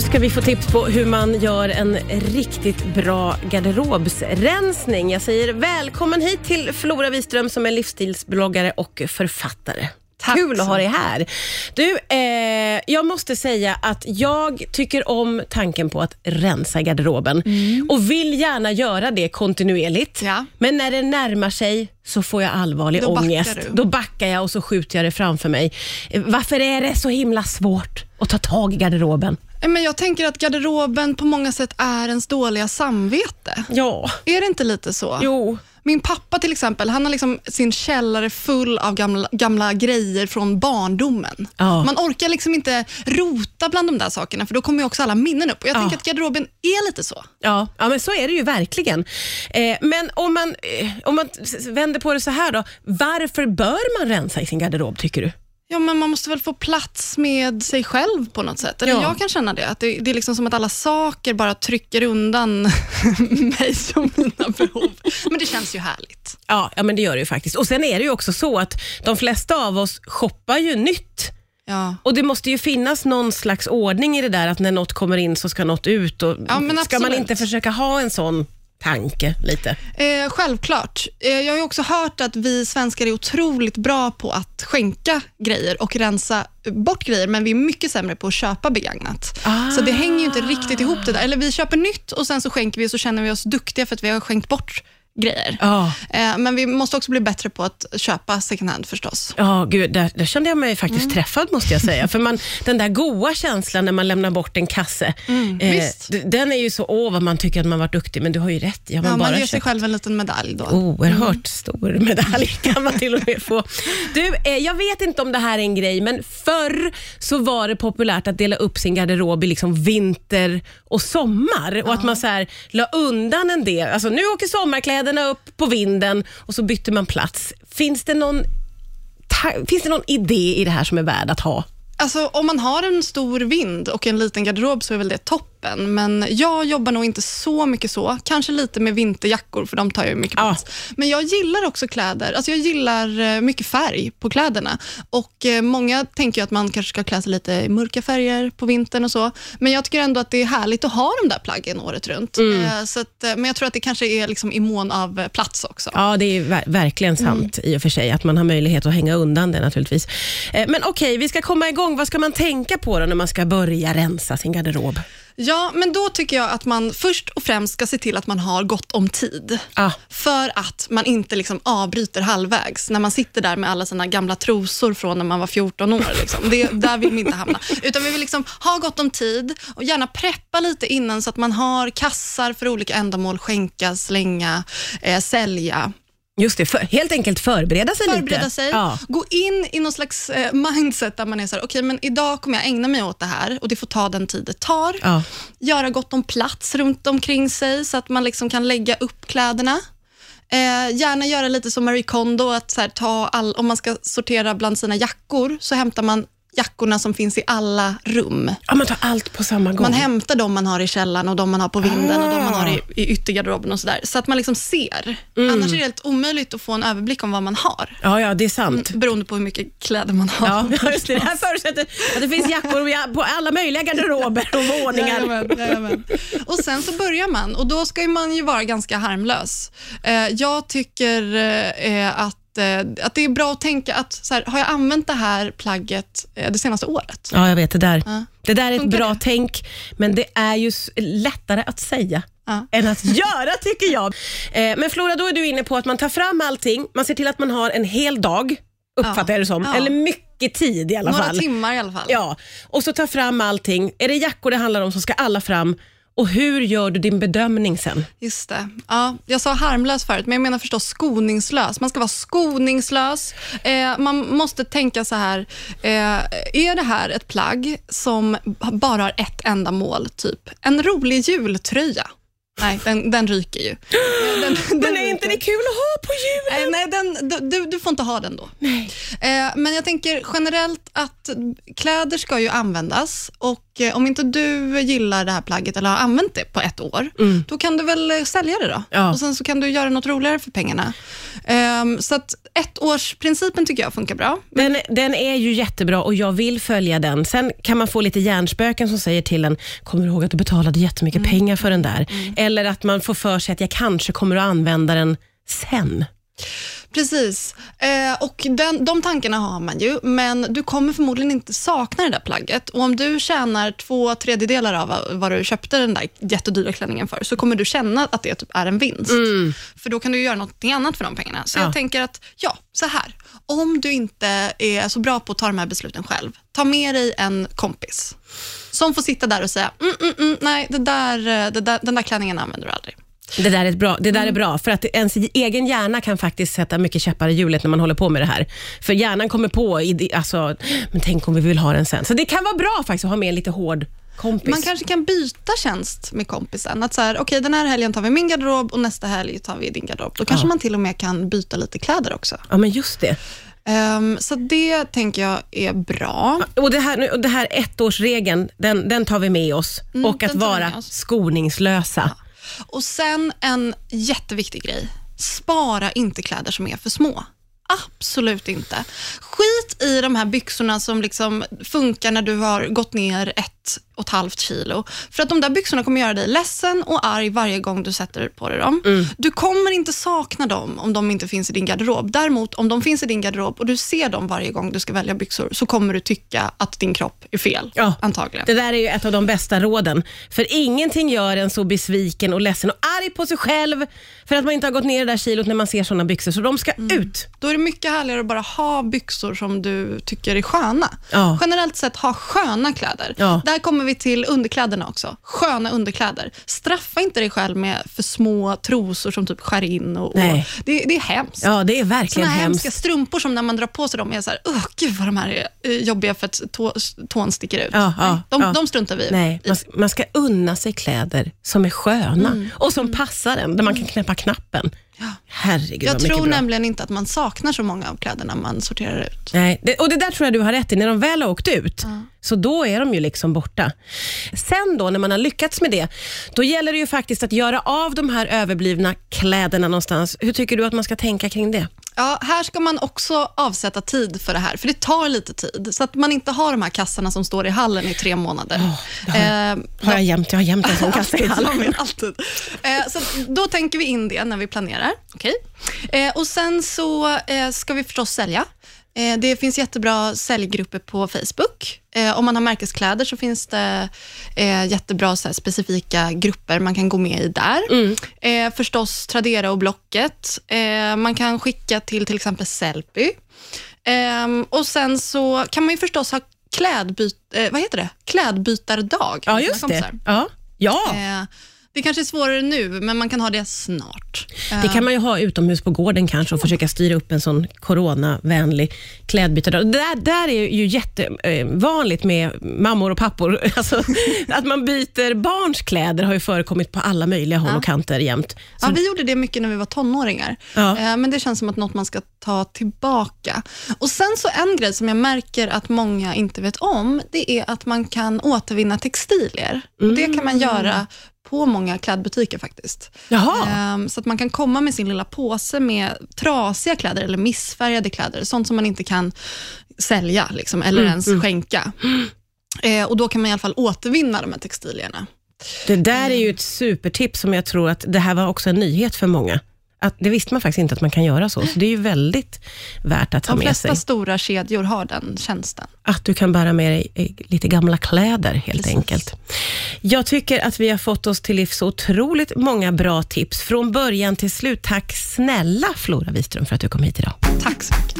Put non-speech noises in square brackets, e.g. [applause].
Nu ska vi få tips på hur man gör en riktigt bra garderobsrensning. Jag säger välkommen hit till Flora Wiström som är livsstilsbloggare och författare. Tack Kul att ha dig här. Du, eh, jag måste säga att jag tycker om tanken på att rensa garderoben och vill gärna göra det kontinuerligt. Ja. Men när det närmar sig så får jag allvarlig Då backar ångest. du. Då backar jag och så skjuter jag det framför mig. Varför är det så himla svårt att ta tag i garderoben? Eh, Men jag tänker att garderoben på många sätt är ens dåliga samvete. Ja, Är det inte lite så? jo. Min pappa till exempel, han har liksom sin källare full av gamla, gamla grejer från barndomen. Ja. Man orkar liksom inte rota bland de där sakerna, för då kommer ju också alla minnen upp. Och jag Ja. tänker att garderoben är lite så. Ja, ja, men så är det ju verkligen. Eh, men om man, eh, om man vänder på det så här då. Varför bör man rensa i sin garderob tycker du? Ja, men man måste väl få plats med sig själv på något sätt. Eller Ja. jag kan känna det. Att det, det är liksom som att alla saker bara trycker undan [laughs] mig och mina behov. Men det känns ju härligt. Ja, ja, men det gör det ju faktiskt. Och Sen är det ju också så att de flesta av oss shoppar ju nytt. Ja. Och Det måste ju finnas någon slags ordning i det där att när något kommer in så ska något ut. Och Ja, ska man inte försöka ha en sån tanke lite? Eh, självklart. Eh, jag har också hört att vi svenskar är otroligt bra på att skänka grejer och rensa bort grejer, men vi är mycket sämre på att köpa begagnat. Ah. Så det hänger ju inte riktigt ihop det där. Eller vi köper nytt och sen så skänker vi och så känner vi oss duktiga för att vi har skänkt bort grejer. Ja, Eh, men vi måste också bli bättre på att köpa second hand förstås. ja gud, där, där kände jag mig faktiskt Mm. träffad måste jag säga. [laughs] För man, den där goa känslan när man lämnar bort en kasse, eh, Mm, d- den är ju så, åh vad man tycker att man varit duktig, men du har ju rätt. Ja, man Ja, bara man ger sig själv en liten medalj då. Oerhört stor medalj [laughs] kan man till och med få. Du, eh, jag vet inte om det här är en grej, men förr så var det populärt att dela upp sin garderob i liksom vinter och sommar och att man så här la undan en del. Alltså nu åker kläderna upp på vinden och så bytte man plats. Finns det någon, ta- finns det någon idé i det här som är värd att ha? Alltså, om man har en stor vind och en liten garderob så är väl det toppen, men jag jobbar nog inte så mycket så. Kanske lite med vinterjackor, för de tar ju mycket plats. Men jag gillar också kläder. Alltså jag gillar eh, mycket färg på kläderna. Och eh, Många tänker att man kanske ska klä sig lite i mörka färger på vintern och så. Men jag tycker ändå att det är härligt att ha de där plaggen året runt. Eh, Så att, men jag tror att det kanske är liksom i mån av plats också. Ja, det är ver- verkligen sant i och för sig, att man har möjlighet att hänga undan det naturligtvis. Men okej, vi ska komma igång. Vad ska man tänka på då när man ska börja rensa sin garderob? Ja, men då tycker jag att man först och främst ska se till att man har gott om tid. Ah. För att man inte liksom avbryter halvvägs, när man sitter där med alla sina gamla trosor från när man var 14 år. Liksom. Det, där vill vi inte hamna. [laughs] Utan vi vill liksom ha gott om tid och gärna preppa lite innan så att man har kassar för olika ändamål, skänka, slänga, eh, sälja. Just det, för, helt enkelt förbereda sig Förbereda lite. sig, Ja. gå in i någon slags eh, mindset där man är så här, okej men idag kommer jag ägna mig åt det här och det får ta den tid det tar Ja. göra gott om plats runt omkring sig så att man liksom kan lägga upp kläderna. Eh, gärna göra lite som Marie Kondo, att så här, ta all, om man ska sortera bland sina jackor, så hämtar man jackorna som finns i alla rum. ja, man tar allt på samma gång. Man hämtar de man har i källaren och de man har på vinden och de man har Ah. i, i yttergarderoben och sådär. Så att man liksom ser. Annars är det helt omöjligt att få en överblick om vad man har. ja, ja, det är sant. Beroende på hur mycket kläder man har. Ja, [laughs] just det. det här förutsätter att det finns jackor i- på alla möjliga garderober och våningar. Jajamän, jajamän. Och sen så börjar man och då ska man ju vara ganska harmlös. Eh, jag tycker eh, att att det är bra att tänka att så här, har jag använt det här plagget eh, det senaste året? Ja, jag vet det där. Ja. Det där är ett Funkar bra det? tänk, men det är ju lättare att säga Ja. än att göra tycker jag. Eh, men Flora, då är du inne på att man tar fram allting, man ser till att man har en hel dag, uppfattar Ja. jag det som. Eller mycket tid i alla Några fall. timmar i alla fall. Ja, och så ta fram allting. Är det jackor det handlar om så ska alla fram. Och hur gör du din bedömning sen? Just det. Ja, jag sa harmlös förut, men jag menar förstås skoningslös. Man ska vara skoningslös. Eh, man måste tänka så här, eh, är det här ett plagg som bara har ett enda mål? Typ en rolig jultröja. Nej, den, den ryker ju. [gasps] Eh, [laughs] Den, Men är inte det kul att ha på julen? Nej, nej den, du, du får inte ha den då. Nej. Eh, men jag tänker generellt att kläder ska ju användas och eh, om inte du gillar det här plagget eller har använt det på ett år, då kan du väl eh, sälja det då. Mm. Ja. Och Sen så kan du göra något roligare för pengarna. Ehm, så att ettårsprincipen tycker jag funkar bra. Den, den är ju jättebra och jag vill följa den. Sen kan man få lite hjärnspöken som säger till en, kommer du ihåg att du betalade jättemycket pengar för den där? Eller att man får för sig att jag kanske kommer att använda den sen. Precis, eh, och den, de tankarna har man ju, men du kommer förmodligen inte sakna det där plagget. Och om du tjänar två tredjedelar av vad du köpte den där jättedyra klänningen för, så kommer du känna att det typ är en vinst. För då kan du göra något annat för de pengarna. Så Ja. jag tänker att, ja, så här. Om du inte är så bra på att ta de här besluten själv, ta med dig en kompis som får sitta där och säga, mm, mm, mm, nej, det där, eh, det där, den där klänningen använder du aldrig. Det där är, bra, det där är bra, för att ens egen hjärna kan faktiskt sätta mycket käppar i hjulet när man håller på med det här. För hjärnan kommer på, alltså, men tänk om vi vill ha den sen. Så det kan vara bra faktiskt att ha med en lite hård kompis. Man kanske kan byta tjänst med kompisen. Att så här, okej, den här helgen tar vi min garderob och nästa helg tar vi din garderob. Då kanske Ja. man till och med kan byta lite kläder också. Ja, men just det. Ehm, så det tänker jag är bra. Och det här, och det här ettårsregeln, den, den tar vi med oss. Mm, och att vara med oss. Och sen en jätteviktig grej. Spara inte kläder som är för små. Absolut inte. Skit i de här byxorna som liksom funkar när du har gått ner ett och ett halvt kilo. För att de där byxorna kommer göra dig ledsen och arg varje gång du sätter på dig dem. Mm. Du kommer inte sakna dem om de inte finns i din garderob. Däremot om de finns i din garderob och du ser dem varje gång du ska välja byxor så kommer du tycka att din kropp är fel. Ja. Antagligen. Det där är ju ett av de bästa råden. För ingenting gör en så besviken och ledsen och arg på sig själv för att man inte har gått ner det där kilot när man ser såna byxor. Så de ska Mm. ut. Då är det mycket härligare att bara ha byxor som du tycker är sköna. Ja. Generellt sett, ha sköna kläder. Ja. Där kommer vi till underkläderna också. Sköna underkläder. Straffa inte dig själv med för små trosor som typ skär in. Och, och det, det är hemskt. Ja, det är verkligen Såna hemskt. hemska strumpor som när man drar på sig dem är så här, Åh, gud vad de här är eh, jobbiga för att tå, tån sticker ut. Ja, ja, de, ja. de struntar vi. Nej, man, man ska unna sig kläder som är sköna Mm. och som passar en, där man kan knäppa knappen. Herregud Jag tror bra. nämligen inte att man saknar så många av kläderna man sorterar ut. Nej, det, och det där tror jag du har rätt i. När de väl har åkt ut, så då är de ju liksom borta. Sen då, när man har lyckats med det, då gäller det ju faktiskt att göra av de här överblivna kläderna någonstans. Hur tycker du att man ska tänka kring det? Ja, här ska man också avsätta tid för det här, för det tar lite tid. Så att man inte har de här kassarna som står i hallen i tre månader. det har jag. Eh, Har jag jämt, jag har jämt en sån [laughs] kassa i hallen. Alltid. Eh, så då tänker vi in det när vi planerar. Okej. Eh, och Sen så eh, ska vi förstås sälja. Eh, det finns jättebra säljgrupper på Facebook. Eh, om man har märkeskläder så finns det eh, jättebra så specifika grupper man kan gå med i där. Eh, förstås Tradera och Blocket. Man kan skicka till till exempel Sellpy. Eh, och Sen så kan man ju förstås ha klädbyt, vad heter det? klädbytardag. Ja, just det. Ja. ja. Eh, det kanske är svårare nu, men man kan ha det snart. Det kan man ju ha utomhus på gården kanske och försöka styra upp en sån coronavänlig klädbytardag. Det där, där är ju jättevanligt med mammor och pappor. [laughs] Alltså, att man byter barns kläder har ju förekommit på alla möjliga håll och kanter jämt. Så, Ja, vi gjorde det mycket när vi var tonåringar, Ja. eh, men det känns som att något man ska ta tillbaka. Och Sen så en grej som jag märker att många inte vet om, det är att man kan återvinna textilier. Och det kan man göra på många klädbutiker faktiskt. Jaha. Ehm, Så att man kan komma med sin lilla påse med trasiga kläder eller missfärgade kläder, sånt som man inte kan sälja liksom, eller ens skänka. Eh, och Då kan man i alla fall återvinna de här textilierna. Det där är ju ett supertips som jag tror att det här var också en nyhet för många. Att det visste man faktiskt inte att man kan göra så, så det är ju väldigt värt att De med flesta sig. stora kedjor har den tjänsten. Att du kan bära med dig eh, lite gamla kläder helt Precis. enkelt. Jag tycker att vi har fått oss till livs otroligt många bra tips från början till slut. Tack snälla Flora Wiström för att du kom hit idag. Tack så mycket.